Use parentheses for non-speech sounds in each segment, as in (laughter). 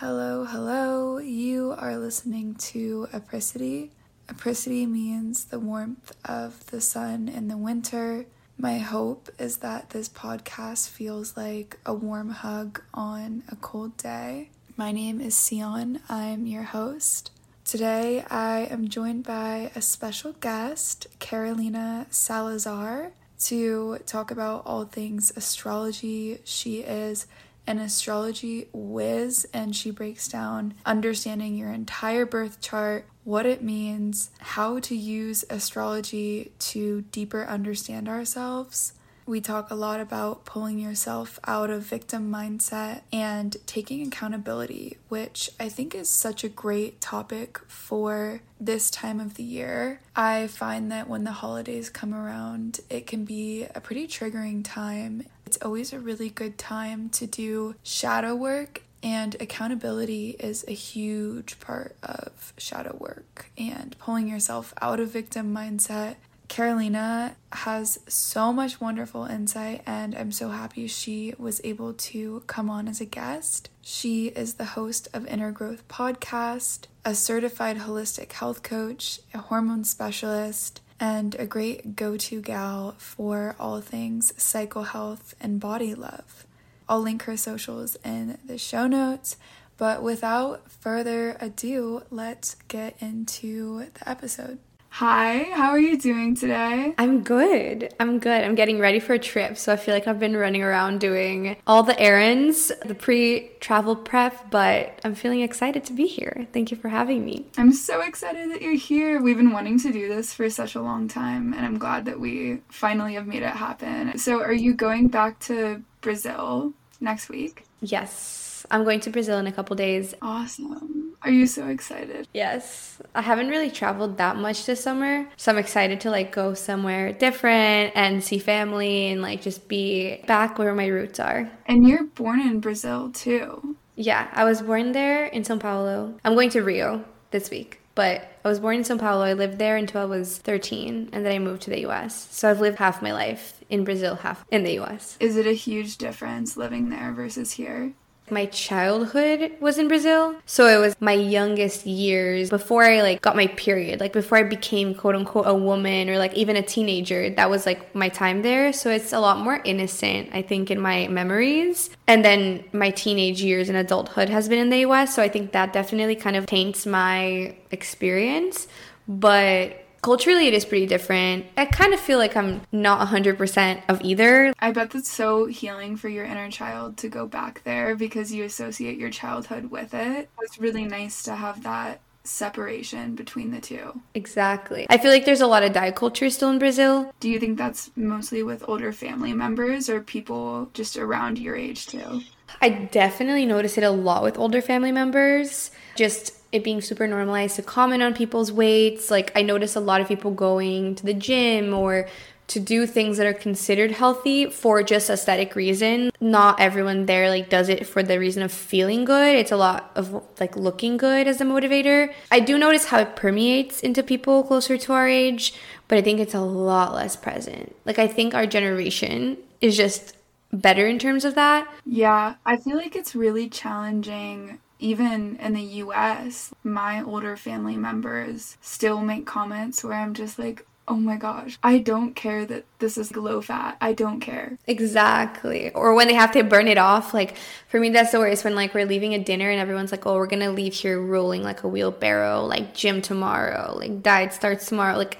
Hello, hello. You are listening to Apricity. Apricity means the warmth of the sun in the winter. My hope is that this podcast feels like a warm hug on a cold day. My name is Sion. I'm your host. Today I am joined by a special guest, Carolina Salazar, to talk about all things astrology. She is an astrology whiz and she breaks down understanding your entire birth chart, what it means, how to use astrology to deeper understand ourselves. We talk a lot about pulling yourself out of victim mindset and taking accountability, which I think is such a great topic for this time of the year. I find that when the holidays come around, it can be a pretty triggering time. It's always a really good time to do shadow work and accountability is a huge part of shadow work and pulling yourself out of victim mindset Carolina has so much wonderful insight, and I'm so happy she was able to come on as a guest. She is the host of Inner Growth Podcast, a certified holistic health coach, a hormone specialist, and a great go to gal for all things cycle health and body love. I'll link her socials in the show notes. But without further ado, let's get into the episode. Hi, how are you doing today? I'm good. I'm good. I'm getting ready for a trip, so I feel like I've been running around doing all the errands, the pre travel prep, but I'm feeling excited to be here. Thank you for having me. I'm so excited that you're here. We've been wanting to do this for such a long time, and I'm glad that we finally have made it happen. So, are you going back to Brazil next week? Yes, I'm going to Brazil in a couple days. Awesome. Are you so excited? Yes. I haven't really traveled that much this summer. So I'm excited to like go somewhere different and see family and like just be back where my roots are. And you're born in Brazil too. Yeah, I was born there in Sao Paulo. I'm going to Rio this week. But I was born in Sao Paulo. I lived there until I was 13, and then I moved to the US. So I've lived half my life in Brazil, half in the US. Is it a huge difference living there versus here? My childhood was in Brazil. So it was my youngest years before I like got my period, like before I became quote unquote a woman or like even a teenager. That was like my time there. So it's a lot more innocent, I think, in my memories. And then my teenage years and adulthood has been in the US. So I think that definitely kind of taints my experience. But Culturally, it is pretty different. I kind of feel like I'm not 100% of either. I bet that's so healing for your inner child to go back there because you associate your childhood with it. It's really nice to have that separation between the two. Exactly. I feel like there's a lot of diet culture still in Brazil. Do you think that's mostly with older family members or people just around your age too? I definitely notice it a lot with older family members. Just it being super normalized to comment on people's weights. Like, I notice a lot of people going to the gym or to do things that are considered healthy for just aesthetic reason. Not everyone there like does it for the reason of feeling good. It's a lot of like looking good as a motivator. I do notice how it permeates into people closer to our age, but I think it's a lot less present. Like I think our generation is just better in terms of that. Yeah, I feel like it's really challenging even in the US, my older family members still make comments where I'm just like, oh my gosh, I don't care that this is low fat. I don't care. Exactly. Or when they have to burn it off. Like for me, that's the worst when like we're leaving a dinner and everyone's like, oh, we're gonna leave here rolling like a wheelbarrow, like gym tomorrow, like diet starts tomorrow. Like,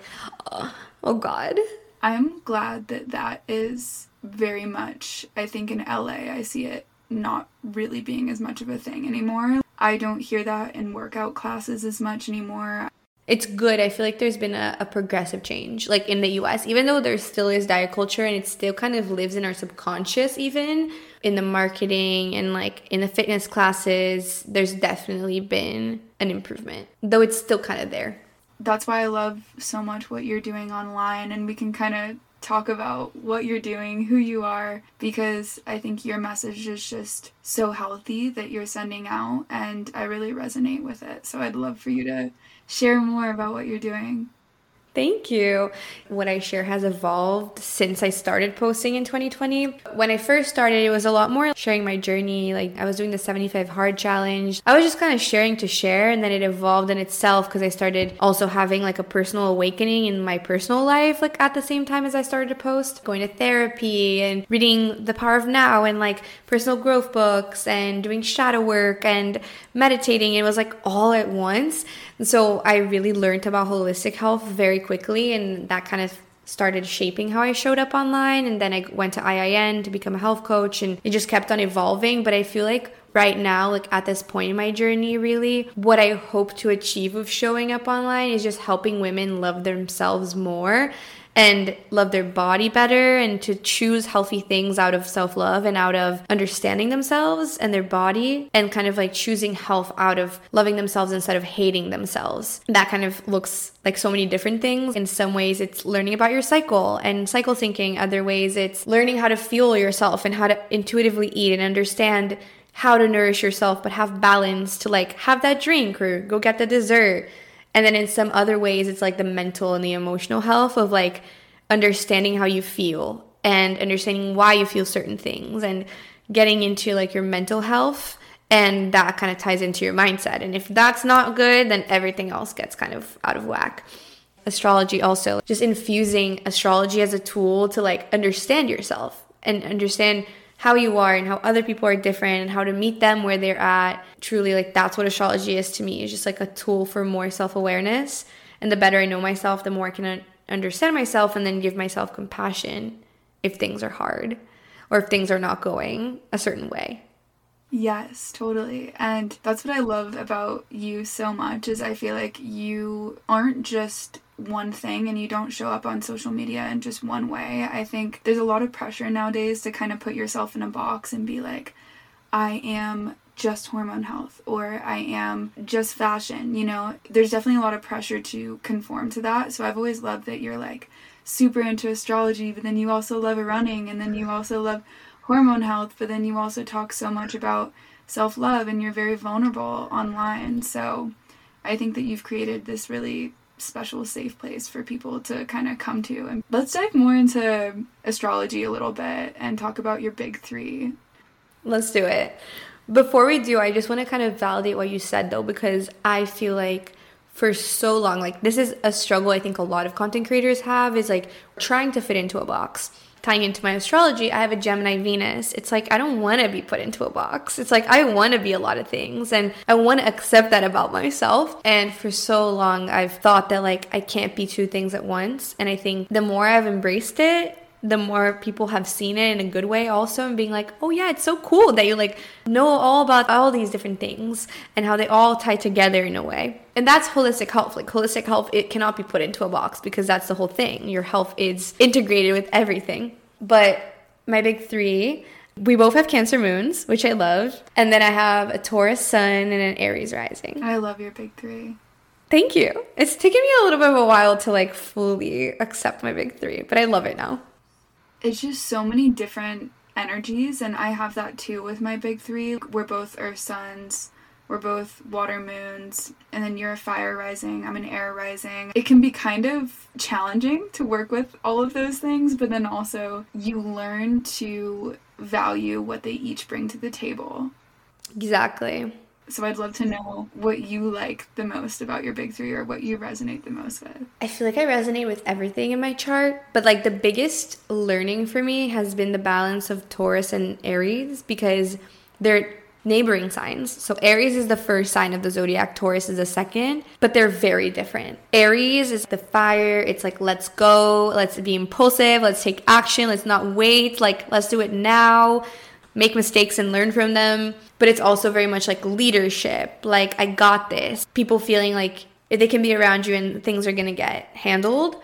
oh, oh God. I'm glad that that is very much, I think in LA, I see it not really being as much of a thing anymore. I don't hear that in workout classes as much anymore. It's good. I feel like there's been a, a, progressive change, like in the US, even though there still is diet culture and it still kind of lives in our subconscious, even in the marketing and like in the fitness classes, there's definitely been an improvement, though it's still kind of there. That's why I love so much what you're doing online, and we can kind of talk about what you're doing, who you are, because I think your message is just so healthy that you're sending out, and I really resonate with it. So I'd love for you to share more about what you're doing. Thank you. What I share has evolved since I started posting in 2020. When I first started, it was a lot more sharing my journey. Like I was doing the 75 hard challenge. I was just kind of sharing to share, and then it evolved in itself because I started also having like a personal awakening in my personal life, like at the same time as I started to post, going to therapy and reading The Power of Now and like personal growth books and doing shadow work and meditating. It was like all at once. And so I really learned about holistic health very quickly, and that kind of started shaping how I showed up online. And then I went to IIN to become a health coach, and it just kept on evolving. But I feel like right now, like at this point in my journey, really, what I hope to achieve with showing up online is just helping women love themselves more and love their body better and to choose healthy things out of self love and out of understanding themselves and their body and kind of like choosing health out of loving themselves instead of hating themselves. That kind of looks like so many different things. In some ways, it's learning about your cycle and cycle syncing. Other ways, it's learning how to fuel yourself and how to intuitively eat and understand how to nourish yourself, but have balance to like have that drink or go get the dessert and then in some other ways, it's like the mental and the emotional health of like understanding how you feel and understanding why you feel certain things and getting into like your mental health. And that kind of ties into your mindset. And if that's not good, then everything else gets kind of out of whack astrology also just infusing astrology as a tool to like understand yourself and understand how you are and how other people are different and how to meet them where they're at. Truly, like that's what astrology is to me. It's just like a tool for more self awareness. And the better I know myself, the more I can understand myself and then give myself compassion if things are hard or if things are not going a certain way. Yes, totally. And that's what I love about you so much is I feel like you aren't just one thing and you don't show up on social media in just one way. I think there's a lot of pressure nowadays to kind of put yourself in a box and be like, I am just hormone health or I am just fashion. You know, there's definitely a lot of pressure to conform to that. So I've always loved that you're like super into astrology, but then you also love running and then you also love hormone health, but then you also talk so much about self love and you're very vulnerable online. So I think that you've created this really special safe place for people to kind of come to. And let's dive more into astrology a little bit and talk about your big three. Let's do it. Before we do, I just want to kind of validate what you said though, because I feel like for so long, like this is a struggle I think a lot of content creators have is like trying to fit into a box tying into my astrology, I have a Gemini Venus. It's like I don't want to be put into a box. It's like I want to be a lot of things and I want to accept that about myself. And for so long, I've thought that like I can't be two things at once. And I think the more I've embraced it, the more people have seen it in a good way also and being like oh yeah it's so cool that you like know all about all these different things and how they all tie together in a way and that's holistic health like holistic health it cannot be put into a box because that's the whole thing your health is integrated with everything but my big three we both have Cancer moons, which I love. And then I have a Taurus sun and an Aries rising. I love your big three. Thank you. It's taken me a little bit of a while to like fully accept my big three, but I love it now it's just so many different energies and I have that too with my big 3. We're both earth suns. We're both water moons, and then you're a fire rising, I'm an air rising. It can be kind of challenging to work with all of those things, but then also you learn to value what they each bring to the table. Exactly. So I'd love to know what you like the most about your big three or what you resonate the most with. I feel like I resonate with everything in my chart, but like the biggest learning for me has been the balance of Taurus and Aries because they're neighboring signs. So Aries is the first sign of the zodiac, Taurus is the second, but they're very different. Aries is the fire, it's like let's go, let's be impulsive, let's take action, let's not wait, like let's do it now make mistakes and learn from them. But it's also very much like leadership, like, I got this. People feeling like if they can be around you and things are gonna get handled.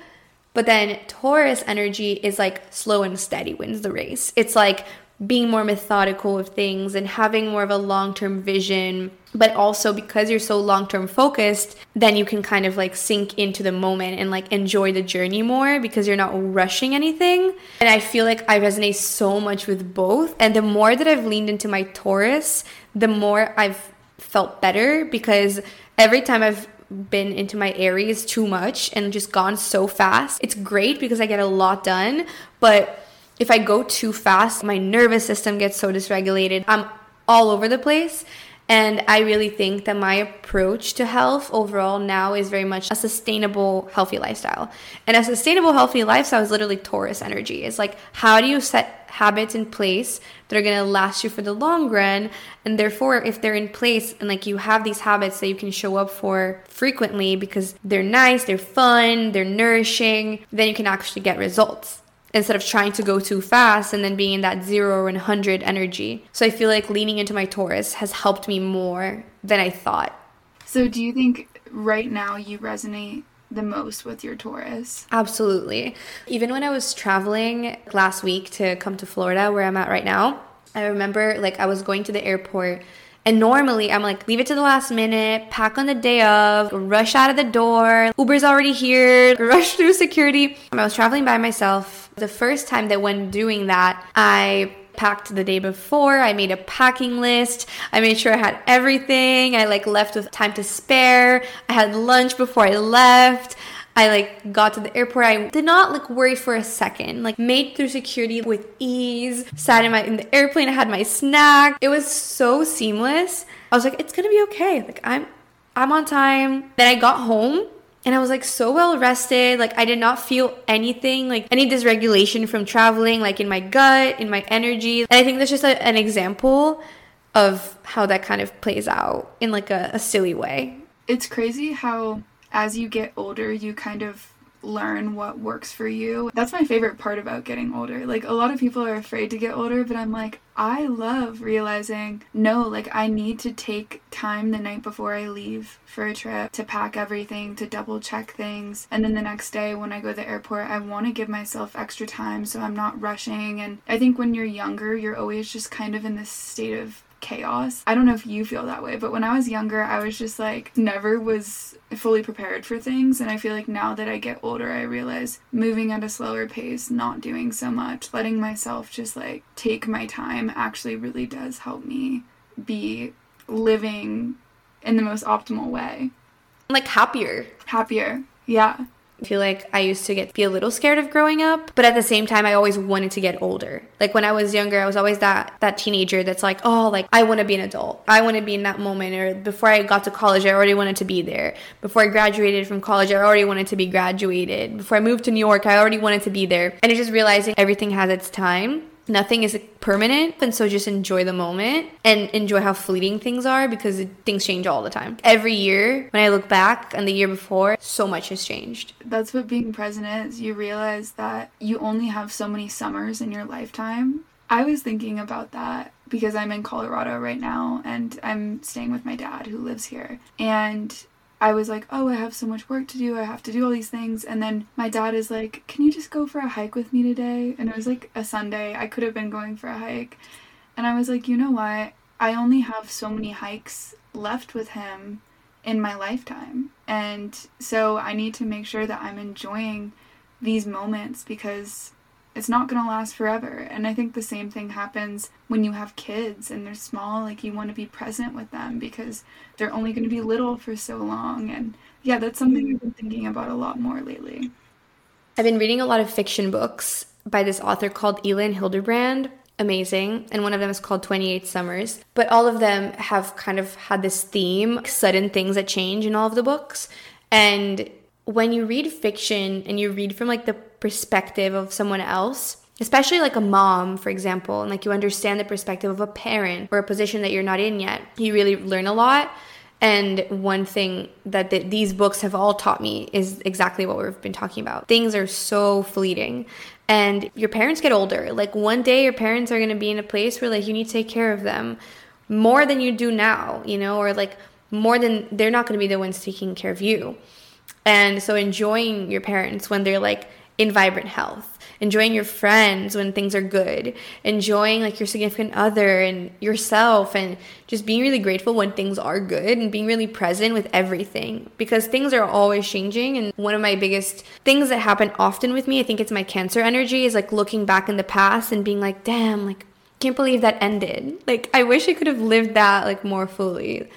But then Taurus energy is like slow and steady wins the race. It's like being more methodical with things and having more of a long term vision. But also because you're so long term focused, then you can kind of like sink into the moment and like enjoy the journey more because you're not rushing anything. And I feel like I resonate so much with both. And the more that I've leaned into my Taurus, the more I've felt better because every time I've been into my Aries too much and just gone so fast. It's great because I get a lot done, but if I go too fast, my nervous system gets so dysregulated. I'm all over the place. And I really think that my approach to health overall now is very much a sustainable, healthy lifestyle. And a sustainable, healthy lifestyle is literally Taurus energy. It's like, how do you set habits in place that are going to last you for the long run? And therefore, if they're in place and like you have these habits that you can show up for frequently because they're nice, they're fun, they're nourishing, then you can actually get results instead of trying to go too fast and then being in that zero or 100 energy. So I feel like leaning into my Taurus has helped me more than I thought. So do you think right now you resonate the most with your Taurus? Absolutely. Even when I was traveling last week to come to Florida, where I'm at right now, I remember like I was going to the airport and normally I'm like, leave it to the last minute, pack on the day of, rush out of the door, Uber's already here, (laughs) rush through security. I was traveling by myself. The first time that when doing that, I packed the day before. I made a packing list. I made sure I had everything. I like left with time to spare. I had lunch before I left. I like got to the airport. I did not like worry for a second. Like made through security with ease. Sat in my in the airplane. I had my snack. It was so seamless. I was like, it's gonna be okay. Like I'm I'm on time. Then I got home and I was like so well rested. Like I did not feel anything, like any dysregulation from traveling, like in my gut, in my energy. And I think that's just a, an example of how that kind of plays out in like a, a silly way. It's crazy how as you get older, you kind of learn what works for you. That's my favorite part about getting older. Like a lot of people are afraid to get older, but I'm like I love realizing no, like I need to take time the night before I leave for a trip to pack everything, to double check things. And then the next day when I go to the airport, I want to give myself extra time so I'm not rushing. And I think when you're younger, you're always just kind of in this state of chaos. I don't know if you feel that way, but when I was younger, I was just like never was fully prepared for things. And I feel like now that I get older, I realize moving at a slower pace, not doing so much, letting myself just like take my time actually really does help me be living in the most optimal way. Like happier. Happier. Yeah. I feel like I used to get be a little scared of growing up, but at the same time I always wanted to get older. Like when I was younger, I was always that that teenager that's like, "Oh, like I want to be an adult. I want to be in that moment." Or before I got to college, I already wanted to be there. Before I graduated from college, I already wanted to be graduated. Before I moved to New York, I already wanted to be there. And it's just realizing everything has its time nothing is permanent and so just enjoy the moment and enjoy how fleeting things are because things change all the time. Every year when i look back and the year before so much has changed. That's what being present is. You realize that you only have so many summers in your lifetime. I was thinking about that because i'm in colorado right now and i'm staying with my dad who lives here. And I was like, oh, I have so much work to do. I have to do all these things. And then my dad is like, can you just go for a hike with me today? And it was like a Sunday. I could have been going for a hike. And I was like, you know what? I only have so many hikes left with him in my lifetime. And so I need to make sure that I'm enjoying these moments because it's not going to last forever. And I think the same thing happens when you have kids and they're small. Like, you want to be present with them because they're only going to be little for so long. And yeah, that's something I've been thinking about a lot more lately. I've been reading a lot of fiction books by this author called Elin Hilderbrand. Amazing. And one of them is called 28 Summers. But all of them have kind of had this theme sudden things that change in all of the books. And when you read fiction and you read from like the perspective of someone else, especially like a mom, for example, and like you understand the perspective of a parent or a position that you're not in yet, you really learn a lot. And one thing that the, these books have all taught me is exactly what we've been talking about. Things are so fleeting. And your parents get older. Like one day, your parents are going to be in a place where like you need to take care of them more than you do now, you know, or like more than they're not going to be the ones taking care of you. And so enjoying your parents when they're like in vibrant health, enjoying your friends when things are good, enjoying like your significant other and yourself, and just being really grateful when things are good and being really present with everything because things are always changing. And one of my biggest things that happen often with me, I think it's my cancer energy, is like looking back in the past and being like, damn, like, can't believe that ended. Like, I wish I could have lived that like more fully.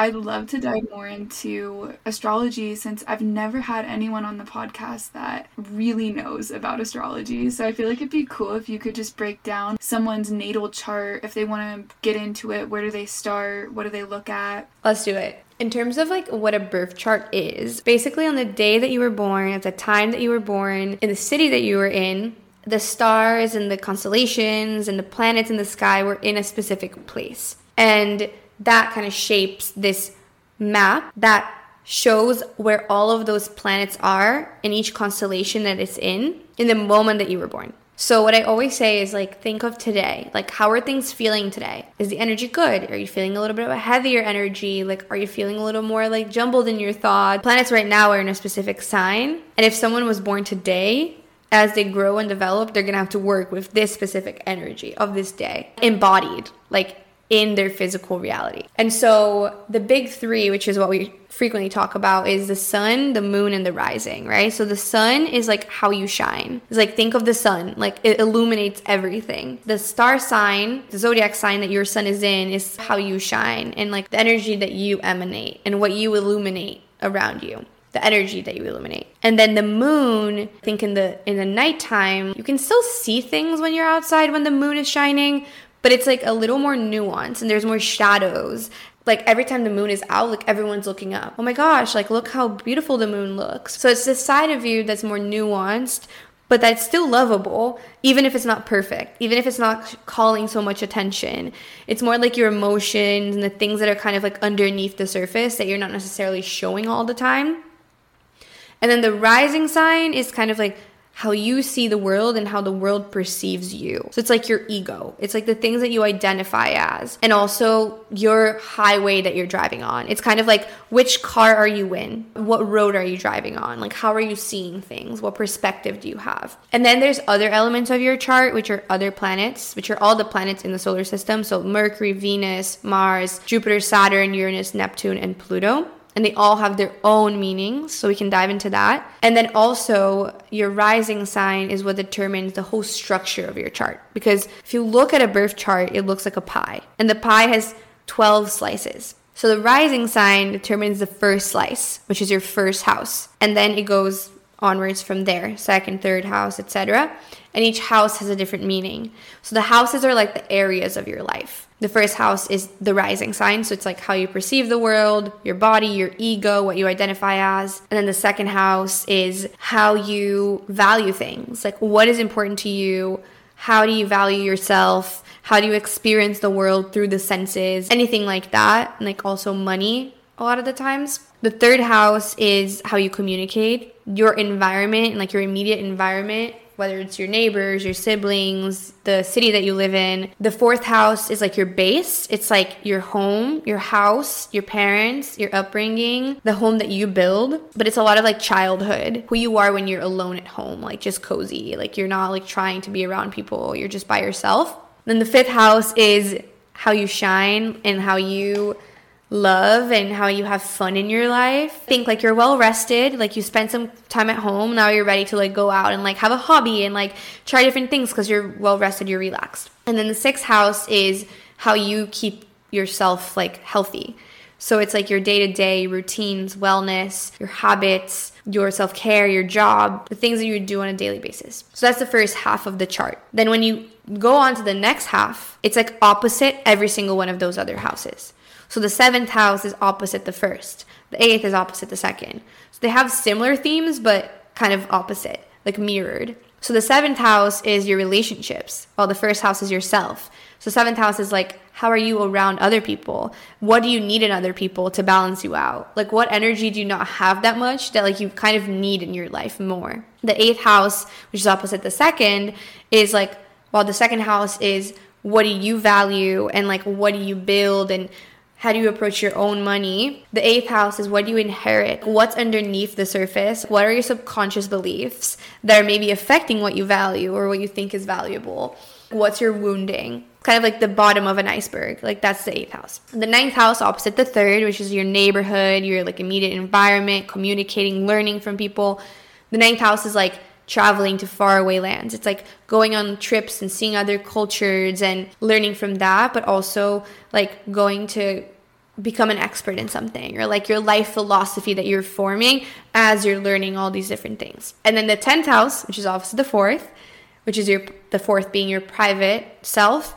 I'd love to dive more into astrology since I've never had anyone on the podcast that really knows about astrology. So I feel like it'd be cool if you could just break down someone's natal chart if they want to get into it. Where do they start? What do they look at? Let's do it. In terms of like what a birth chart is, basically on the day that you were born, at the time that you were born, in the city that you were in, the stars and the constellations and the planets in the sky were in a specific place. And that kind of shapes this map that shows where all of those planets are in each constellation that it's in in the moment that you were born. So what I always say is like think of today. Like how are things feeling today? Is the energy good? Are you feeling a little bit of a heavier energy? Like are you feeling a little more like jumbled in your thought? Planets right now are in a specific sign. And if someone was born today, as they grow and develop, they're going to have to work with this specific energy of this day embodied. Like in their physical reality. And so the big three, which is what we frequently talk about, is the sun, the moon, and the rising, right? So the sun is like how you shine. It's like think of the sun, like it illuminates everything. The star sign, the zodiac sign that your sun is in, is how you shine and like the energy that you emanate and what you illuminate around you the energy that you illuminate. And then the moon, I think in the in the nighttime, you can still see things when you're outside when the moon is shining, but it's like a little more nuanced and there's more shadows. Like every time the moon is out, like everyone's looking up. Oh my gosh, like look how beautiful the moon looks. So it's this side of you that's more nuanced, but that's still lovable, even if it's not perfect, even if it's not calling so much attention. It's more like your emotions and the things that are kind of like underneath the surface that you're not necessarily showing all the time. And then the rising sign is kind of like how you see the world and how the world perceives you. So it's like your ego. It's like the things that you identify as and also your highway that you're driving on. It's kind of like which car are you in? What road are you driving on? Like how are you seeing things? What perspective do you have? And then there's other elements of your chart which are other planets, which are all the planets in the solar system. So Mercury, Venus, Mars, Jupiter, Saturn, Uranus, Neptune and Pluto and they all have their own meanings. So we can dive into that. And then also, your rising sign is what determines the whole structure of your chart. Because if you look at a birth chart, it looks like a pie, and the pie has 12 slices. So the rising sign determines the first slice, which is your first house. And then it goes onwards from there second third house etc and each house has a different meaning so the houses are like the areas of your life the first house is the rising sign so it's like how you perceive the world your body your ego what you identify as. And then the second house is how you value things. Like what is important to you? How do you value yourself? How do you experience the world through the senses? Anything like that and like also money a lot of the times. The third house is how you communicate your environment and like your immediate environment whether it's your neighbors, your siblings, the city that you live in. The fourth house is like your base. It's like your home, your house, your parents, your upbringing, the home that you build. But it's a lot of like childhood, who you are when you're alone at home, like just cozy. Like you're not like trying to be around people, you're just by yourself. Then the fifth house is how you shine and how you love and how you have fun in your life. Think like you're well rested, like you spent some time at home, now you're ready to like go out and like have a hobby and like try different things because you're well rested, you're relaxed. And then the sixth house is how you keep yourself like healthy. So it's like your day to day routines, wellness, your habits, your self care, your job, the things that you do on a daily basis. So that's the first half of the chart. Then when you go on to the next half, it's like opposite every single one of those other houses. So the seventh house is opposite the first, the eighth is opposite the second. So they have similar themes, but kind of opposite, like mirrored. So the seventh house is your relationships, while the first house is yourself. So seventh house is like how are you around other people? What do you need in other people to balance you out? Like what energy do you not have that much that like you kind of need in your life more? The eighth house, which is opposite the second, is like while the second house is what do you value and like what do you build and how do you approach your own money? The eighth house is what do you inherit? What's underneath the surface? What are your subconscious beliefs that are maybe affecting what you value or what you think is valuable? What's your wounding? Kind of like the bottom of an iceberg. Like that's the eighth house. The ninth house, opposite the third, which is your neighborhood, your like immediate environment, communicating, learning from people. The ninth house is like traveling to faraway lands. It's like going on trips and seeing other cultures and learning from that, but also like going to become an expert in something or like your life philosophy that you're forming as you're learning all these different things. And then the 10th house, which is obviously the fourth, which is your the fourth being your private self,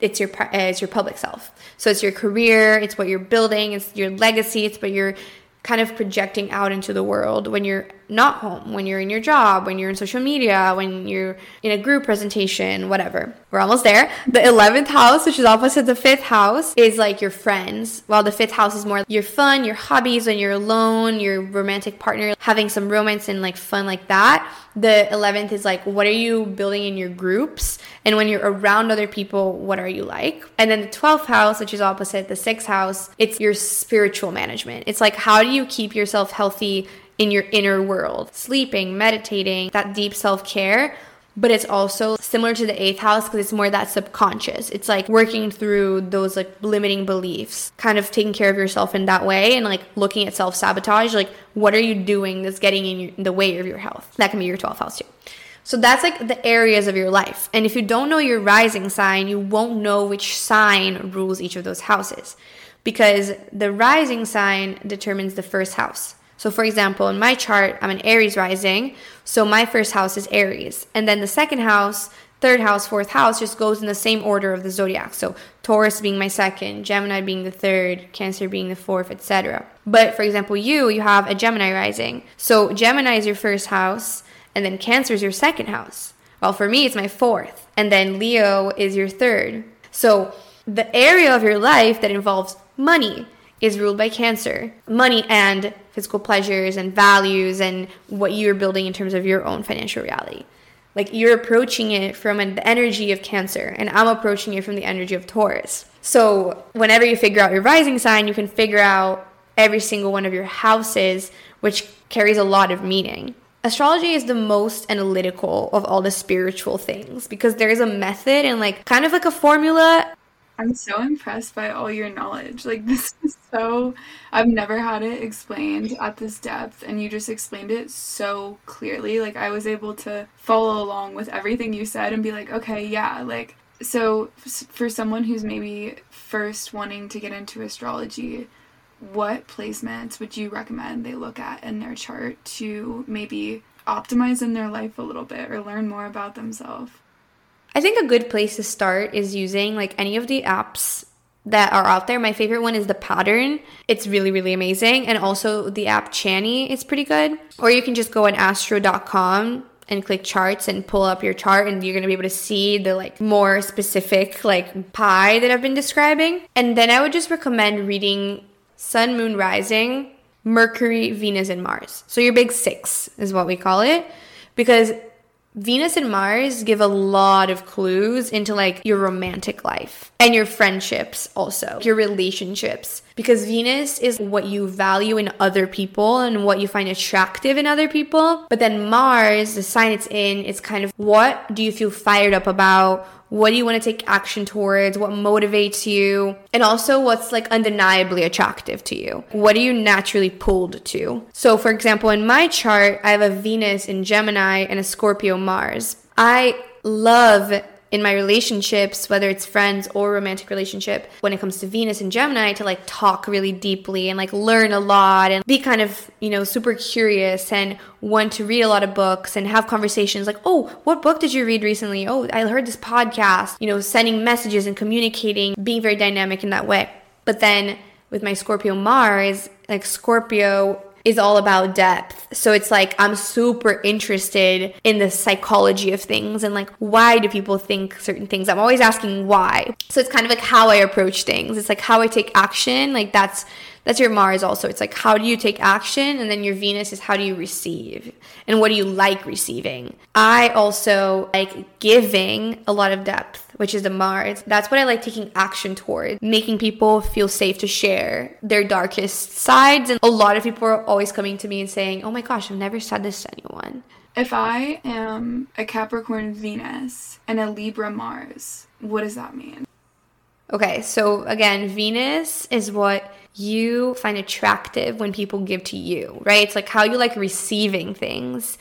it's your it's your public self. So it's your career, it's what you're building, it's your legacy, it's what you're kind of projecting out into the world when you're not home, when you're in your job, when you're in social media, when you're in a group presentation, whatever. We're almost there. The 11th house, which is opposite the 5th house, is like your friends, while the 5th house is more your fun, your hobbies when you're alone, your romantic partner, having some romance and like fun like that. The 11th is like what are you building in your groups? And when you're around other people, what are you like? And then the 12th house, which is opposite the 6th house, it's your spiritual management. It's like how do you keep yourself healthy in your inner world, sleeping, meditating, that deep self care. But it's also similar to the eighth house because it's more that subconscious. It's like working through those like limiting beliefs, kind of taking care of yourself in that way and like looking at self sabotage. Like, what are you doing that's getting in, your, in the way of your health? That can be your 12th house too. So that's like the areas of your life. And if you don't know your rising sign, you won't know which sign rules each of those houses because the rising sign determines the first house. So, for example, in my chart, I'm an Aries rising. So, my first house is Aries. And then the second house, third house, fourth house just goes in the same order of the zodiac. So, Taurus being my second, Gemini being the third, Cancer being the fourth, etc. But for example, you, you have a Gemini rising. So, Gemini is your first house, and then Cancer is your second house. Well, for me, it's my fourth. And then Leo is your third. So, the area of your life that involves money is ruled by Cancer. Money and physical pleasures and values and what you're building in terms of your own financial reality. Like you're approaching it from an, the energy of Cancer, and I'm approaching it from the energy of Taurus. So, whenever you figure out your rising sign, you can figure out every single one of your houses, which carries a lot of meaning. Astrology is the most analytical of all the spiritual things because there's a method and like kind of like a formula I'm so impressed by all your knowledge. Like (laughs) this is so I've never had it explained at this depth and you just explained it so clearly. Like I was able to follow along with everything you said and be like, "Okay, yeah, like so for someone who's maybe first wanting to get into astrology, what placements would you recommend they look at in their chart to maybe optimize in their life a little bit or learn more about themselves?" I think a good place to start is using like any of the apps that are out there. My favorite one is the pattern. It's really, really amazing. And also the app Chani is pretty good. Or you can just go on astro.com and click charts and pull up your chart and you're going to be able to see the like more specific like pie that I've been describing. And then I would just recommend reading Sun, Moon, Rising, Mercury, Venus, and Mars. So your big six is what we call it because Venus and Mars give a lot of clues into like your romantic life and your friendships also, your relationships. Because Venus is what you value in other people and what you find attractive in other people. But then Mars, the sign it's in, is kind of what do you feel fired up about? What do you want to take action towards? What motivates you? And also what's like undeniably attractive to you? What are you naturally pulled to? So, for example, in my chart, I have a Venus in Gemini and a Scorpio Mars. I love in my relationships, whether it's friends or romantic relationship, when it comes to Venus and Gemini, to like talk really deeply and like learn a lot and be kind of, you know, super curious and want to read a lot of books and have conversations like, oh, what book did you read recently? Oh, I heard this podcast, you know, sending messages and communicating, being very dynamic in that way. But then with my Scorpio Mars, like Scorpio is all about depth. So it's like I'm super interested in the psychology of things and like why do people think certain things? I'm always asking why. So it's kind of like how I approach things. It's like how I take action. Like that's that's your Mars also. It's like how do you take action and then your Venus is how do you receive and what do you like receiving. I also like giving a lot of depth, which is the Mars. That's what I like taking action toward, making people feel safe to share their darkest sides and a lot of people are always coming to me and saying, "Oh my gosh, I've never said this to anyone." If I am a Capricorn Venus and a Libra Mars, what does that mean? Okay, so again, Venus is what you find attractive when people give to you, right? It's like how you like receiving things.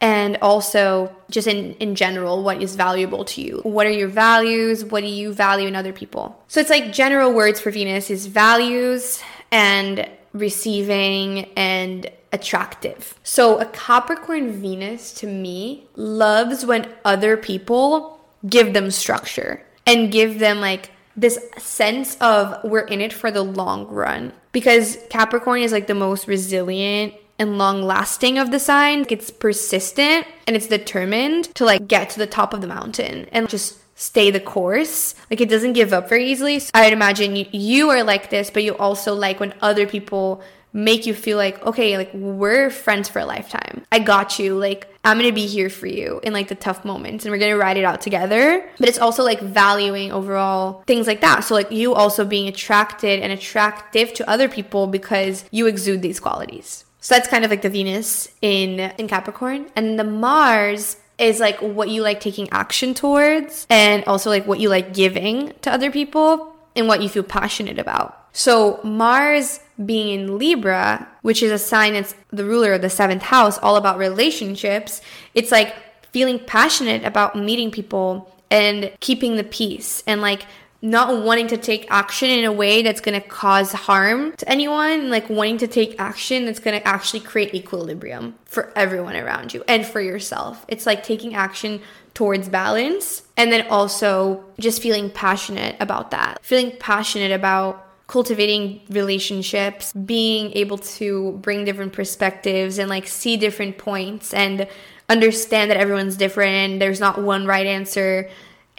and also just in, in general what is valuable to you what are your values what do you value in other people so it's like general words for venus is values and receiving and attractive so a capricorn venus to me loves when other people give them structure and give them like this sense of we're in it for the long run because capricorn is like the most resilient and long lasting of the sign. It's persistent and it's determined to like get to the top of the mountain and just stay the course. Like it doesn't give up very easily. So I'd imagine you, you are like this, but you also like when other people make you feel like, okay, like we're friends for a lifetime. I got you. Like I'm gonna be here for you in like the tough moments and we're gonna ride it out together. But it's also like valuing overall things like that. So like you also being attracted and attractive to other people because you exude these qualities. So that's kind of like the Venus in in Capricorn. And the Mars is like what you like taking action towards and also like what you like giving to other people and what you feel passionate about. So Mars being in Libra, which is a sign that's the ruler of the seventh house, all about relationships, it's like feeling passionate about meeting people and keeping the peace and like not wanting to take action in a way that's going to cause harm to anyone, like wanting to take action that's going to actually create equilibrium for everyone around you and for yourself. It's like taking action towards balance and then also just feeling passionate about that. Feeling passionate about cultivating relationships, being able to bring different perspectives and like see different points and understand that everyone's different there's not one right answer.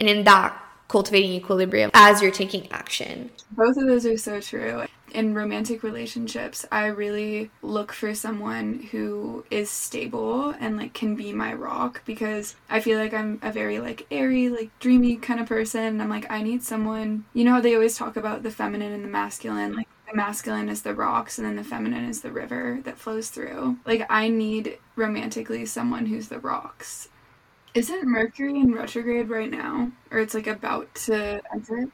And in that cultivating equilibrium as you're taking action. Both of those are so true. In romantic relationships, I really look for someone who is stable and like can be my rock because I feel like I'm a very like airy, like dreamy kind of person. I'm like I need someone. You know how they always talk about the feminine and the masculine, like the masculine is the rocks and then the feminine is the river that flows through. Like I need romantically someone who's the rocks isn't Mercury in retrograde right now? Or it's like about to enter?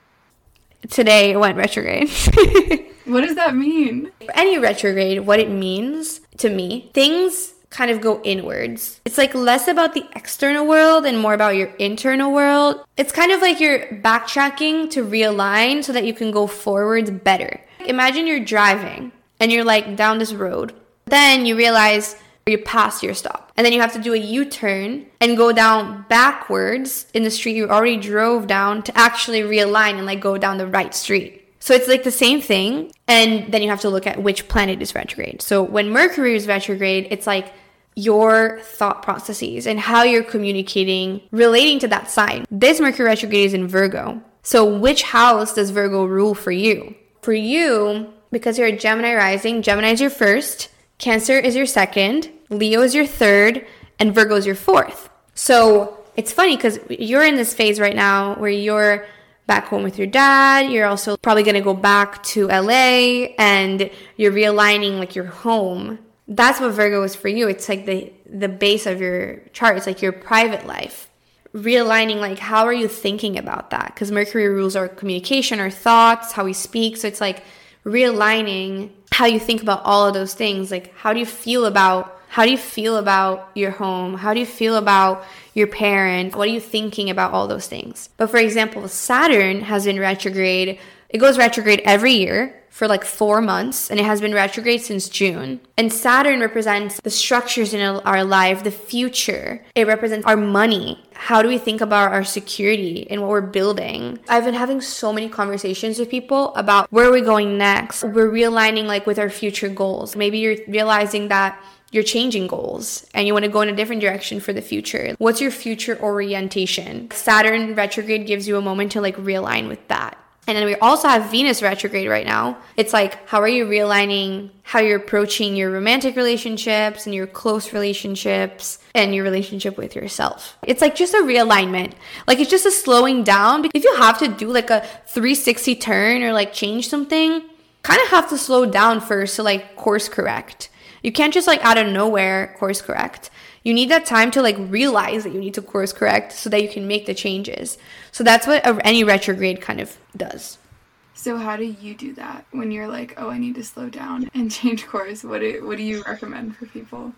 Today it went retrograde. (laughs) what does that mean? Any retrograde, what it means to me, things kind of go inwards. It's like less about the external world and more about your internal world. It's kind of like you're backtracking to realign so that you can go forwards better. Imagine you're driving and you're like down this road. Then you realize you pass your stop. And then you have to do a U turn and go down backwards in the street you already drove down to actually realign and like go down the right street. So it's like the same thing. And then you have to look at which planet is retrograde. So when Mercury is retrograde, it's like your thought processes and how you're communicating relating to that sign. This Mercury retrograde is in Virgo. So which house does Virgo rule for you? For you, because you're a Gemini rising, Gemini is your first, Cancer is your second, Leo is your third, and Virgo is your fourth. So it's funny because you're in this phase right now where you're back home with your dad. You're also probably going to go back to LA and you're realigning like your home. That's what Virgo is for you. It's like the the base of your chart. It's like your private life. Realigning like how are you thinking about that? Cuz Mercury rules our communication, our thoughts, how we speak. So it's like realigning how you think about all of those things. Like, how do you feel about how do you feel about your home? How do you feel about your parents? What are you thinking about all those things? But for example, Saturn has been retrograde. It goes retrograde every year for like four months and it has been retrograde since June. And Saturn represents the structures in our life, the future. It represents our money. How do we think about our security and what we're building? I've been having so many conversations with people about where we're going next. We're realigning like with our future goals. Maybe you're realizing that you're changing goals and you want to go in a different direction for the future. What's your future orientation? Saturn retrograde gives you a moment to like realign with that. And then we also have Venus retrograde right now. It's like, how are you realigning how you're approaching your romantic relationships and your close relationships and your relationship with yourself? It's like just a realignment. Like it's just a slowing down. If you have to do like a 360 turn or like change something, kind of have to slow down first to like course correct. You can't just like out of nowhere course correct you need that time to like realize that you need to course correct so that you can make the changes. So that's what any retrograde kind of does. So how do you do that when you're like, oh, I need to slow down and (laughs) change course? What do what do you recommend for people?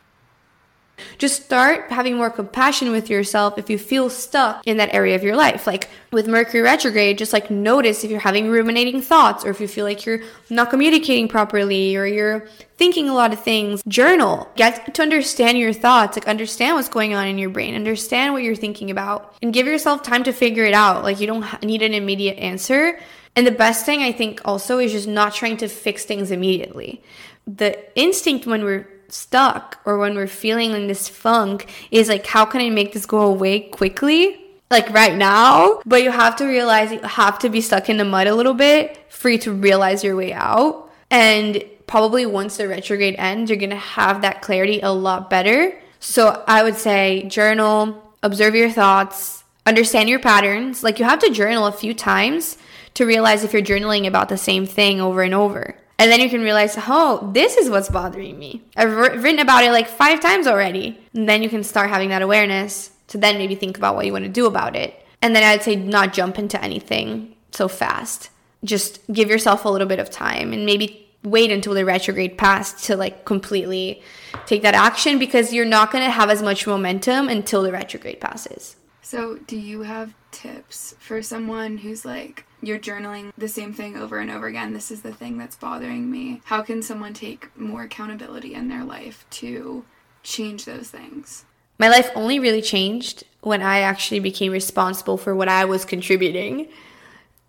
Just start having more compassion with yourself if you feel stuck in that area of your life. Like with Mercury retrograde, just like notice if you're having ruminating thoughts or if you feel like you're not communicating properly or you're thinking a lot of things. Journal. Get to understand your thoughts, like understand what's going on in your brain, understand what you're thinking about, and give yourself time to figure it out. Like you don't need an immediate answer. And the best thing I think also is just not trying to fix things immediately. The instinct when we're stuck or when we're feeling in this funk is like, how can I make this go away quickly? Like right now, but you have to realize you have to be stuck in the mud a little bit for you to realize your way out. And probably once the retrograde ends, you're gonna have that clarity a lot better. So I would say journal, observe your thoughts, understand your patterns. Like you have to journal a few times to realize if you're journaling about the same thing over and over. And then you can realize, oh, this is what's bothering me. I've written about it like five times already. And then you can start having that awareness to then maybe think about what you want to do about it. And then I'd say not jump into anything so fast. Just give yourself a little bit of time and maybe wait until the retrograde passed to like completely take that action because you're not going to have as much momentum until the retrograde passes. So, do you have tips for someone who's like, you're journaling the same thing over and over again? This is the thing that's bothering me. How can someone take more accountability in their life to change those things? My life only really changed when I actually became responsible for what I was contributing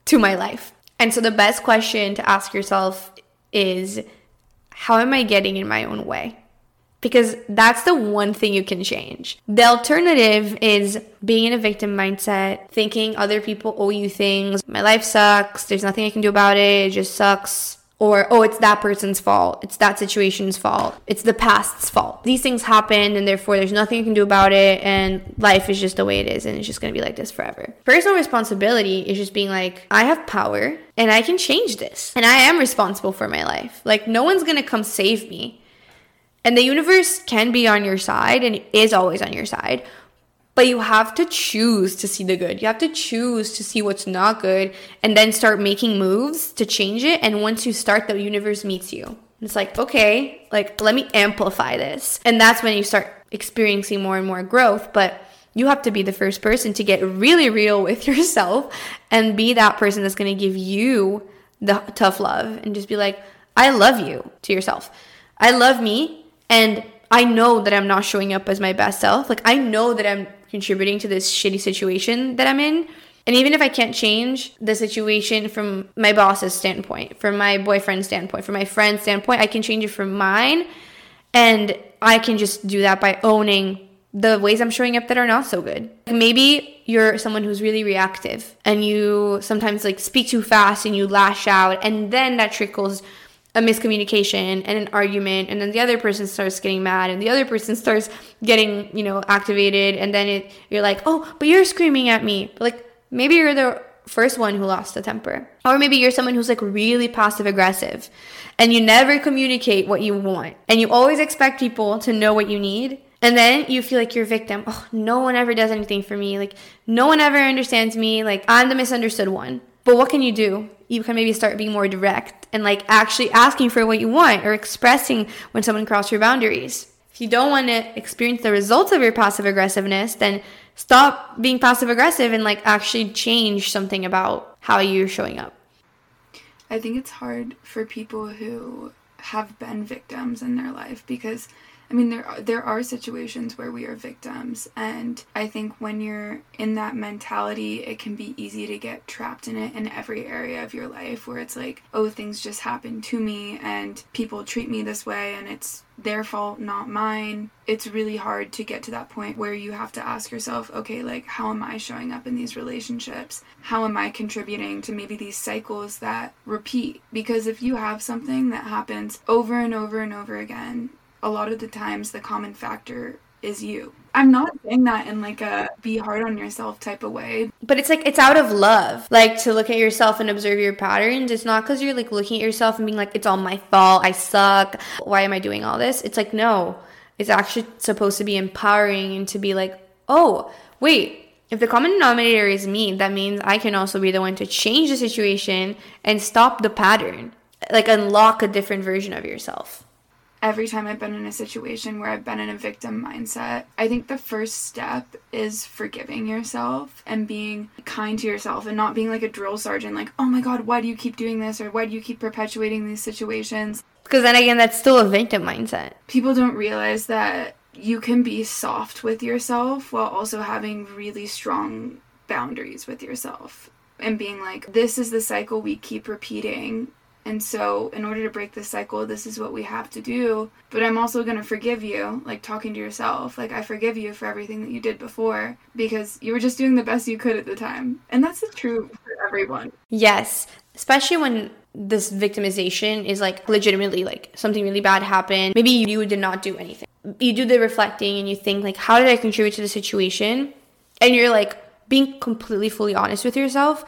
to my life. And so, the best question to ask yourself is, how am I getting in my own way? Because that's the one thing you can change. The alternative is being in a victim mindset, thinking other people owe you things. My life sucks. There's nothing I can do about it. It just sucks. Or, oh, it's that person's fault. It's that situation's fault. It's the past's fault. These things happen and therefore there's nothing you can do about it and life is just the way it is and it's just gonna be like this forever. Personal responsibility is just being like, I have power and I can change this. And I am responsible for my life. Like, no one's gonna come save me. And the universe can be on your side and is always on your side. But you have to choose to see the good. You have to choose to see what's not good and then start making moves to change it. And once you start, the universe meets you. It's like, okay, like let me amplify this. And that's when you start experiencing more and more growth. But you have to be the first person to get really real with (laughs) yourself and be that person that's going to give you the tough love and just be like, I love you to yourself. I love me and I know that I'm not showing up as my best self. Like, I know that I'm contributing to this shitty situation that I'm in. And even if I can't change the situation from my boss's standpoint, from my boyfriend's standpoint, from my friend's standpoint, I can change it from mine. And I can just do that by owning the ways I'm showing up that are not so good. Maybe you're someone who's really reactive and you sometimes like speak too fast and you lash out, and then that trickles a miscommunication and an argument and then the other person starts getting mad and the other person starts getting you know activated and then it you're like oh but you're screaming at me but like maybe you're the first one who lost the temper or maybe you're someone who's like really passive aggressive and you never communicate what you want and you always expect people to know what you need and then you feel like you're a victim. Oh, no one ever does anything for me. Like, no one ever understands me. Like, I'm the misunderstood one. But what can you do? You can maybe start being more direct and like actually asking for what you want or expressing when someone crosses your boundaries. If you don't want to experience the results of your passive aggressiveness, then stop being passive aggressive and like actually change something about how you're showing up. I think it's hard for people who have been victims in their life because I mean, there are, there are situations where we are victims, and I think when you're in that mentality, it can be easy to get trapped in it in every area of your life, where it's like, oh, things just happen to me, and people treat me this way, and it's their fault, not mine. It's really hard to get to that point where you have to ask yourself, okay, like, how am I showing up in these relationships? How am I contributing to maybe these cycles that repeat? Because if you have something that happens over and over and over again, a lot of the times the common factor is you. I'm not saying that in like a be hard on yourself type of way. But it's like it's out of love. Like to look at yourself and observe your patterns. It's not because you're like looking at yourself and being like, it's all my fault. I suck. Why am I doing all this? It's like, no. It's actually supposed to be empowering and to be like, oh, wait, if the common denominator is me, that means I can also be the one to change the situation and stop the pattern. Like unlock a different version of yourself. Every time I've been in a situation where I've been in a victim mindset, I think the first step is forgiving yourself and being kind to yourself and not being like a drill sergeant, like, oh my God, why do you keep doing this? Or why do you keep perpetuating these situations? Because then again, that's still a victim mindset. People don't realize that you can be soft with yourself while also having really strong boundaries with yourself and being like, this is the cycle we keep repeating and so, in order to break this cycle, this is what we have to do. But I'm also going to forgive you, like talking to yourself. Like, I forgive you for everything that you did before because you were just doing the best you could at the time. And that's truth for everyone. Yes. Especially when this victimization is like legitimately like something really bad happened. Maybe you did not do anything. You do the reflecting and you think, like, how did I contribute to the situation? And you're like being completely fully honest with yourself.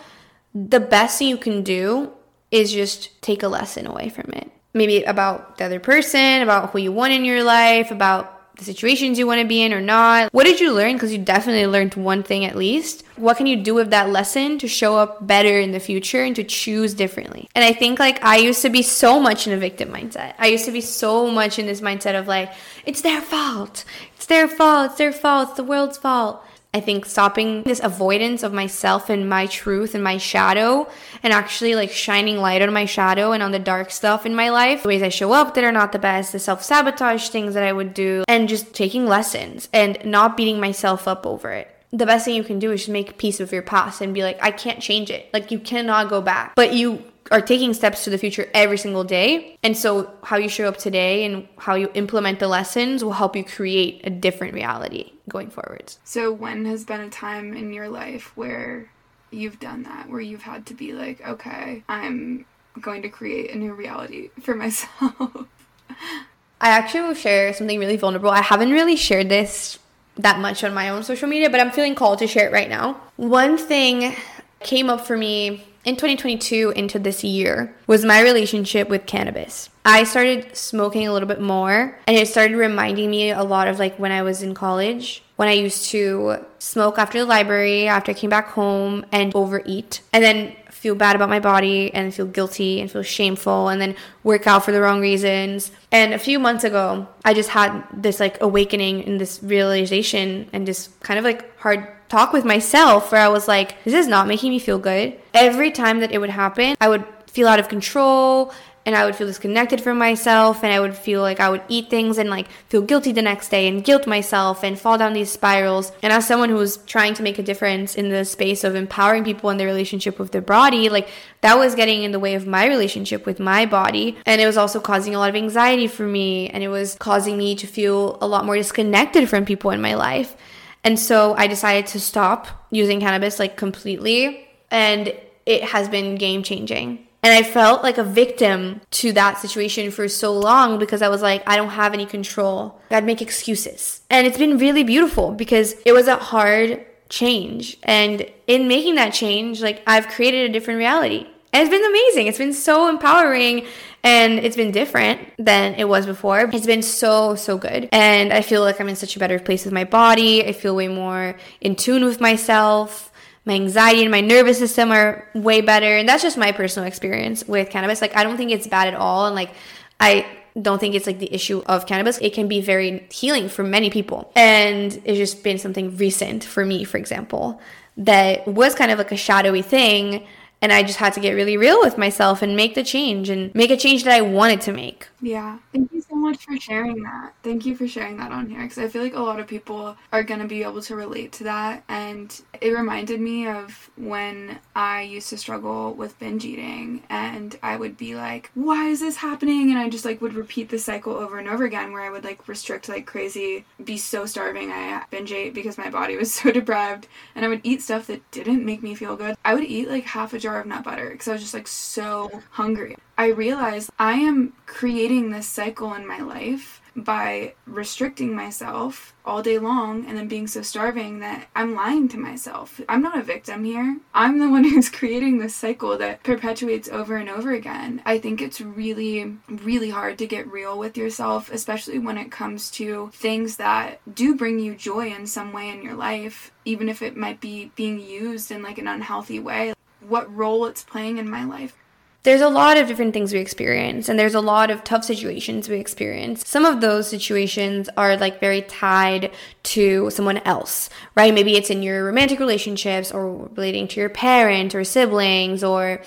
The best thing you can do is just take a lesson away from it. Maybe about the other person, about who you want in your life, about the situations you want to be in or not. What did you learn? Because you definitely learned one thing at least. What can you do with that lesson to show up better in the future and to choose differently? And I think like I used to be so much in a victim mindset. I used to be so much in this mindset of like, it's their fault. It's their fault. It's their fault. It's the world's fault. I think stopping this avoidance of myself and my truth and my shadow and actually like shining light on my shadow and on the dark stuff in my life, the ways I show up that are not the best, the self sabotage things that I would do, and just taking lessons and not beating myself up over it. The best thing you can do is just make peace with your past and be like, I can't change it. Like, you cannot go back. But you are taking steps to the future every single day. And so, how you show up today and how you implement the lessons will help you create a different reality going forwards. So, when has been a time in your life where you've done that, where you've had to be like, okay, I'm going to create a new reality for myself? (laughs) I actually will share something really vulnerable. I haven't really shared this that much on my own social media, but I'm feeling called to share it right now. One thing came up for me in 2022 into this year was my relationship with cannabis. I started smoking a little bit more and it started reminding me a lot of like when I was in college when I used to smoke after the library, after I came back home and overeat and then feel bad about my body and feel guilty and feel shameful and then work out for the wrong reasons. And a few months ago, I just had this like awakening and this realization and just kind of like hard talk with myself where I was like, this is not making me feel good. Every time that it would happen, I would feel out of control and I would feel disconnected from myself and I would feel like I would eat things and like feel guilty the next day and guilt myself and fall down these spirals. And as someone who was trying to make a difference in the space of empowering people in their relationship with their body, like that was getting in the way of my relationship with my body. And it was also causing a lot of anxiety for me and it was causing me to feel a lot more disconnected from people in my life. And so I decided to stop using cannabis like completely. And it has been game changing. And I felt like a victim to that situation for so long because I was like, I don't have any control. I'd make excuses. And it's been really beautiful because it was a hard change. And in making that change, like I've created a different reality. And it's been amazing. It's been so empowering and it's been different than it was before. It's been so, so good. And I feel like I'm in such a better place with my body. I feel way more in tune with myself. My anxiety and my nervous system are way better. And that's just my personal experience with cannabis. Like, I don't think it's bad at all. And like, I don't think it's like the issue of cannabis. It can be very healing for many people. And it's just been something recent for me, for example, that was kind of like a shadowy thing and I just had to get really real with myself and make the change and make a change that I wanted to make. Yeah. Thank you so much for sharing that. Thank you for sharing that on here because I feel like a lot of people are going to be able to relate to that. And it reminded me of when I used to struggle with binge eating and I would be like, why is this happening? And I just like would repeat the cycle over and over again where I would like restrict like crazy, be so starving. I binge ate because my body was (laughs) so deprived and I would eat stuff that didn't make me feel good. I would eat like half a jar of nut butter because I was just like so hungry. I realized I am creating this cycle in my life by restricting myself all day long and then being so starving that I'm lying to myself. I'm not a victim here. I'm the one (laughs) who's creating this cycle that perpetuates over and over again. I think it's really, really hard to get real with yourself, especially when it comes to things that do bring you joy in some way in your life, even if it might be being used in like an unhealthy way what role it's playing in my life. There's a lot of different things we experience and there's a lot of tough situations we experience. Some of those situations are like very tied to someone else, right? Maybe it's in your romantic relationships or relating to your parent or siblings or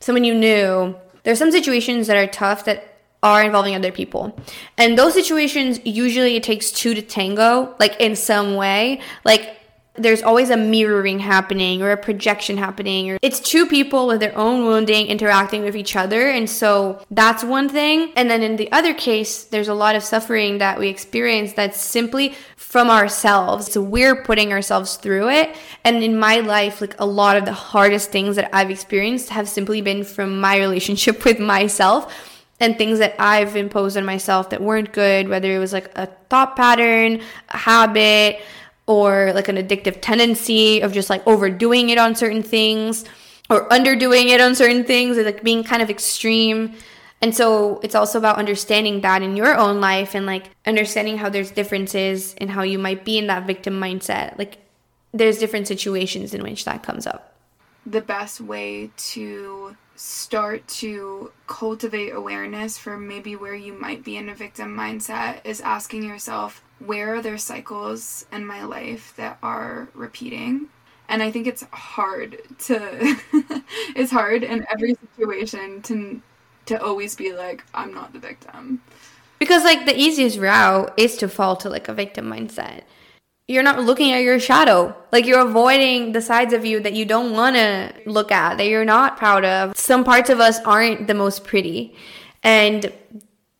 someone you knew. There's some situations that are tough that are involving other people. And those situations usually it takes two to tango, like in some way. Like there's always a mirroring happening or a projection happening or it's two people with their own wounding interacting with each other. And so that's one thing. And then in the other case there's a lot of suffering that we experience that's simply from ourselves. So we're putting ourselves through it. And in my life like a lot of the hardest things that i've experienced have simply been from my relationship (laughs) with myself and things that I've imposed on myself that weren't good, whether it was like a thought pattern, a habit, or like an addictive tendency of just like overdoing it on certain things or underdoing it on certain things, or like being kind of extreme. And so it's also about understanding that in your own life and like understanding how there's differences in how you might be in that victim mindset. Like there's different situations in which that comes up. The best way to start to cultivate awareness for maybe where you might be in a victim mindset is asking yourself, where are there cycles in my life that are repeating? And I think it's hard to (laughs) it's hard in every situation to to always be like I'm not the victim. Because like the easiest route is to fall to like a victim mindset. You're not looking at your shadow. Like you're avoiding the sides of you that you don't want to look at, that you're not proud of. Some parts of us aren't the most pretty. And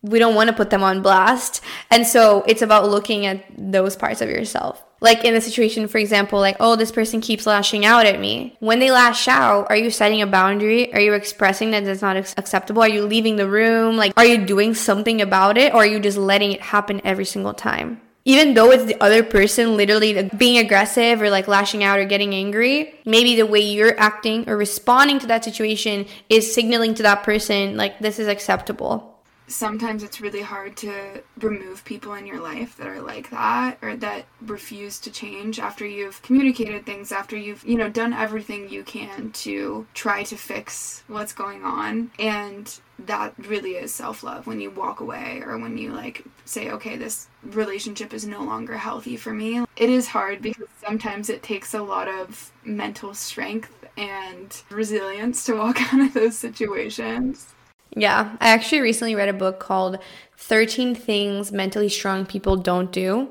we don't want to put them on blast. And so it's about looking at those parts of yourself. Like in the situation, for example, like, oh, this person keeps lashing out at me. When they lash out, are you setting a boundary? Are you expressing that that's not acceptable? Are you leaving the room? Like, are you doing something about it? Or are you just letting it happen every single time? Even though it's the other person literally being aggressive or like lashing out or getting angry, maybe the way you're acting or responding to that situation is signaling to that person, like, this is acceptable sometimes it's really hard to remove people in your life that are like that or that refuse to change after you've communicated things after you've you know done everything you can to try to fix what's going on. And that really is self-love when you walk away or when you like say okay this relationship is no longer healthy for me. It is hard because sometimes it takes a lot of mental strength and resilience to walk (laughs) out of those situations yeah, I actually recently read a book called 13 Things Mentally Strong People Don't Do.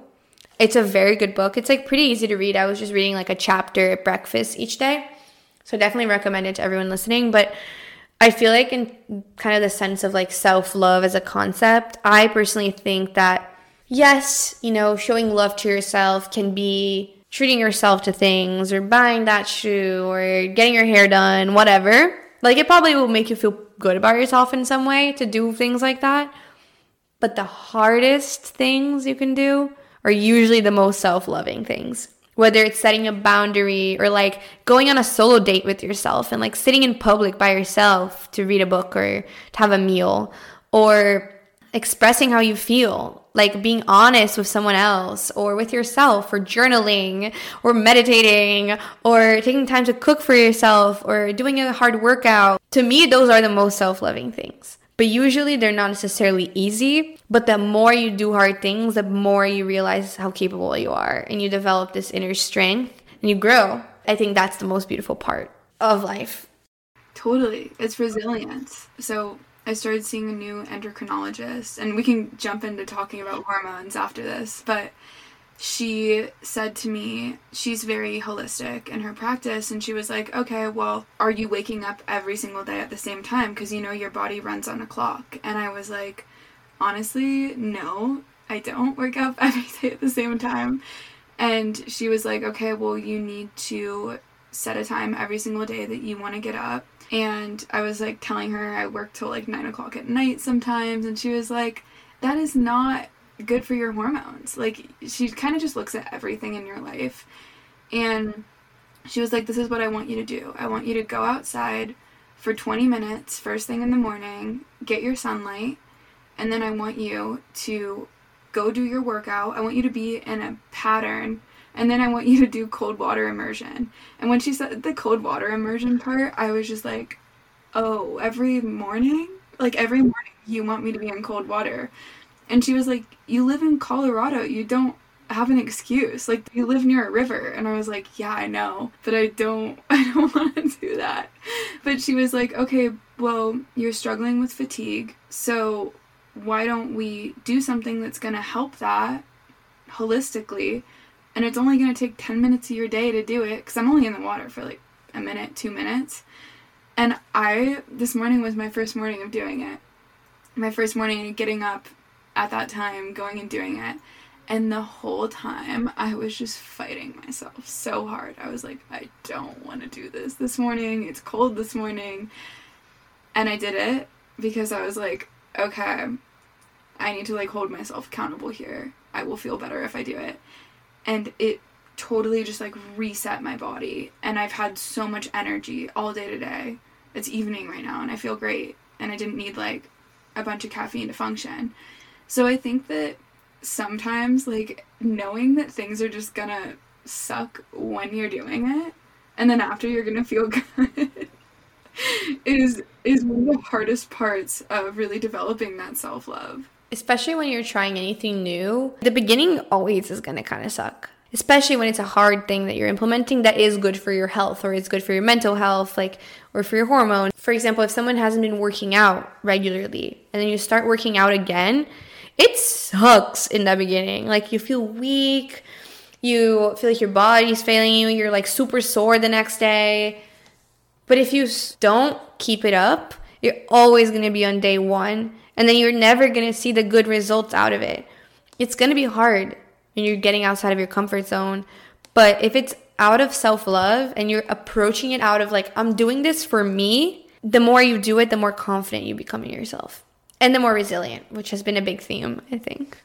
It's a very good book. It's like pretty easy to read. I was just reading like a chapter at breakfast each day. So definitely recommend it to everyone listening, but I feel like in kind of the sense of like self-love as a concept, I personally think that yes, you know, showing love to yourself can be treating yourself to things or buying that shoe or getting your hair done, whatever. Like it probably will make you feel good about yourself in some way to do things like that. But the hardest things you can do are usually the most self loving things. Whether it's setting a boundary or like going on a solo date with yourself and like sitting in public by yourself to read a book or to have a meal or expressing how you feel, like being honest with someone else or with yourself, or journaling, or meditating, or taking time to cook for yourself, or doing a hard workout. To me, those are the most self loving things. But usually they're not necessarily easy. But the more you do hard things, the more you realize how capable you are, and you develop this inner strength and you grow. I think that's the most beautiful part of life. Totally. It's resilience. So I started seeing a new endocrinologist, and we can jump into talking about hormones after this, but she said to me, she's very holistic in her practice, and she was like, okay, well, are you waking up every single day at the same time? Because you know your body runs on a clock. And I was like, honestly, no, I don't wake up (laughs) every day at the same time. And she was like, okay, well, you need to set a time every single day that you want to get up and I was like telling her I work till like nine o'clock at night sometimes, and she was like, that is not good for your hormones. Like, she kind of just looks at everything in your life. And she was like, this is what I want you to do. I want you to go outside for 20 minutes first thing in the morning, get your sunlight, and then I want you to go do your workout. I want you to be in a pattern and then I want you to do cold water immersion. And when she said the cold water immersion part, I was just like, oh, every morning? Like every morning you want me to be in cold water. And she was like, you live in Colorado. You don't have an excuse. Like you live near a river. And I was like, yeah, I know, but I don't (laughs) I don't (laughs) want to do that. But she was like, okay, well, you're struggling with fatigue. So why don't we do something that's going to help that holistically? And it's only going to take 10 minutes of your day to do it cuz I'm only in the water for like a minute, 2 minutes. And I this morning was my first morning of doing it. My first morning getting up at that time, going and doing it. And the whole time, I was just fighting myself so hard. I was like, I don't want to do this this morning. It's cold this morning. And I did it because I was like, okay, I need to like hold myself accountable here. I will feel better if I do it. And it totally just like reset my body. And I've had so much energy all day today. It's evening right now and I feel great. And I didn't need like a bunch of caffeine to function. So I think that sometimes like knowing that things are just gonna suck when you're doing it and then after you're gonna feel (laughs) good is is one of the hardest parts of really developing that self-love especially when you're trying anything new the beginning always is gonna kind of suck especially when it's a hard thing that you're implementing that is good for your health or is good for your mental health like or for your hormone. for example if someone hasn't been working out regularly and then you start working out again it sucks in the beginning. Like you feel weak, you feel like your body's failing you, you're like super sore the next day. But if you don't keep it up, you're always going to be on day 1 and then you're never going to see the good results out of it. It's going to be hard when you're getting outside of your comfort zone. But if it's out of self love and you're approaching it out of like, I'm doing this for me, the more you do it, the more confident you become in yourself and the more resilient, which has been a big theme, I think.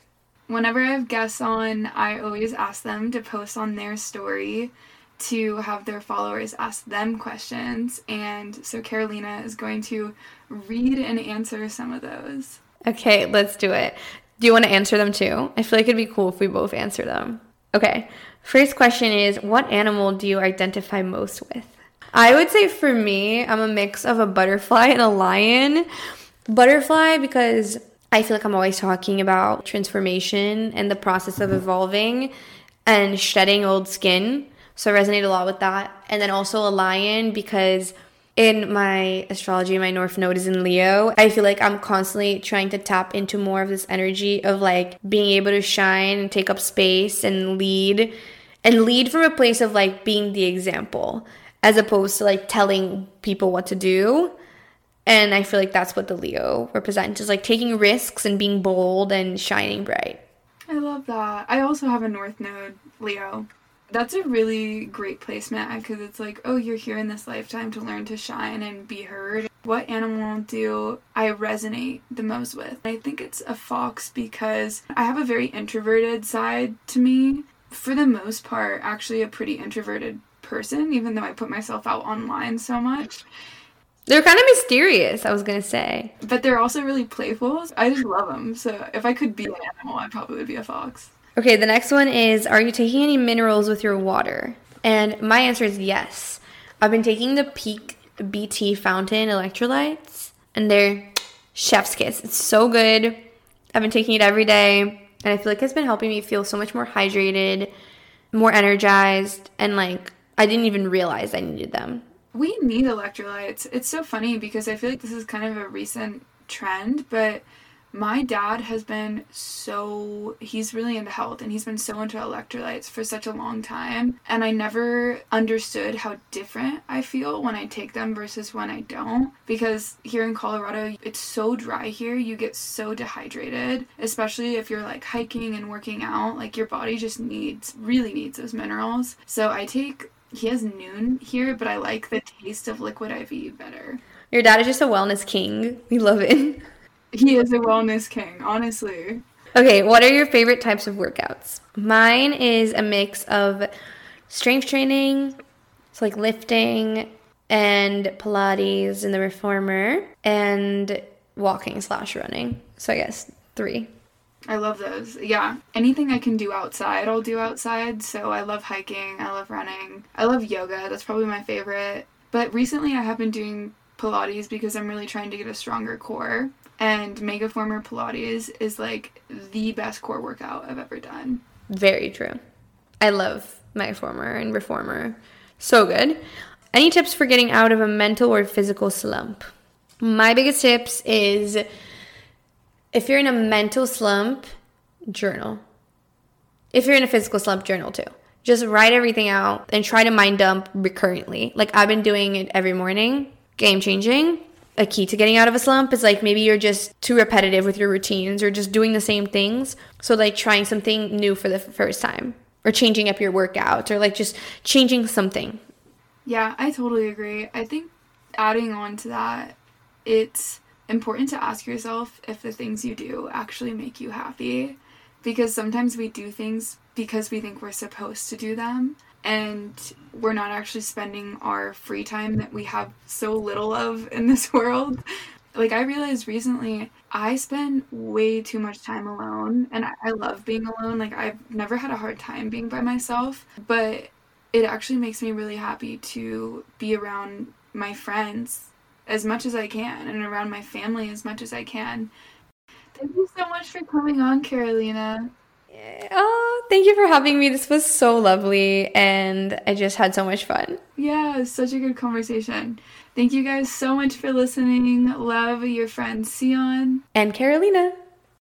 Whenever I have guests on, I always ask them to post on their story to have their followers ask them questions. And so Carolina is going to read and answer some of those. Okay, let's do it. Do you want to answer them too? I feel like it'd be cool if we both answer them. Okay, first question is What animal do you identify most with? I would say for me, I'm a mix of a butterfly and a lion. Butterfly, because I feel like I'm always talking about transformation and the process of evolving and shedding old skin. So I resonate a lot with that. And then also a lion because in my astrology, my North Node is in Leo. I feel like I'm constantly trying to tap into more of this energy of like being able to shine and take up space and lead and lead from a place of like being the example as opposed to like telling people what to do. And I feel like that's what the Leo represents is like taking risks and being bold and shining bright. I love that. I also have a North Node, Leo. That's a really great placement because it's like, oh, you're here in this lifetime to learn to shine and be heard. What animal do I resonate the most with? I think it's a fox because I have a very introverted side to me. For the most part, actually, a pretty introverted person, even though I put myself out online so much. They're kind of mysterious, I was gonna say. But they're also really playful. I just love them. So if I could be an animal, I probably would probably be a fox. Okay, the next one is Are you taking any minerals with your water? And my answer is yes. I've been taking the Peak BT Fountain electrolytes, and they're chef's kiss. It's so good. I've been taking it every day, and I feel like it's been helping me feel so much more hydrated, more energized, and like I didn't even realize I needed them. We need electrolytes. It's so funny because I feel like this is kind of a recent trend, but my dad has been so he's really into health and he's been so into electrolytes for such a long time and i never understood how different i feel when i take them versus when i don't because here in colorado it's so dry here you get so dehydrated especially if you're like hiking and working out like your body just needs really needs those minerals so i take he has Nuun here, but I like the taste of liquid IV better. Your dad is just a wellness king. We love it. (laughs) He is a wellness king, honestly. Okay, what are your favorite types of workouts? Mine is a mix of strength training, it's like lifting and Pilates and the reformer, and walking slash running. So I guess three. I love those. Yeah. Anything I can do outside, I'll do outside. So I love hiking. I love running. I love yoga. That's probably my favorite. But recently I have been doing Pilates because I'm really trying to get a stronger core. And Megaformer Pilates is like the best core workout I've ever done. Very true. I love my Megaformer and Reformer. So good. Any tips for getting out of a mental or physical slump? My biggest tips is if you're in a mental slump, journal. If you're in a physical slump, journal too. Just write everything out and try to mind dump recurrently. Like I've been doing it every morning. Game changing. A key to getting out of a slump is like maybe you're just too repetitive with your routines or just doing the same things. So, like trying something new for the first time or changing up your workouts or like just changing something. Yeah, I totally agree. I think adding on to that, it's important to ask yourself if the things you do actually make you happy because sometimes we do things because we think we're supposed to do them and we're not actually spending our free time that we have so little of in this (laughs) world. Like, I realized recently I spend way too much time alone, and I, love being alone. Like, I've never had a hard time being by myself, but it actually makes me really happy to be around my friends as much as I can and around my family as much as I can. Thank you so much for coming on, Carolina. Oh, thank you for having me. This was so lovely and I just had so much fun. Yeah, such a good conversation. Thank you guys so much for listening. Love your friend Sion and Carolina.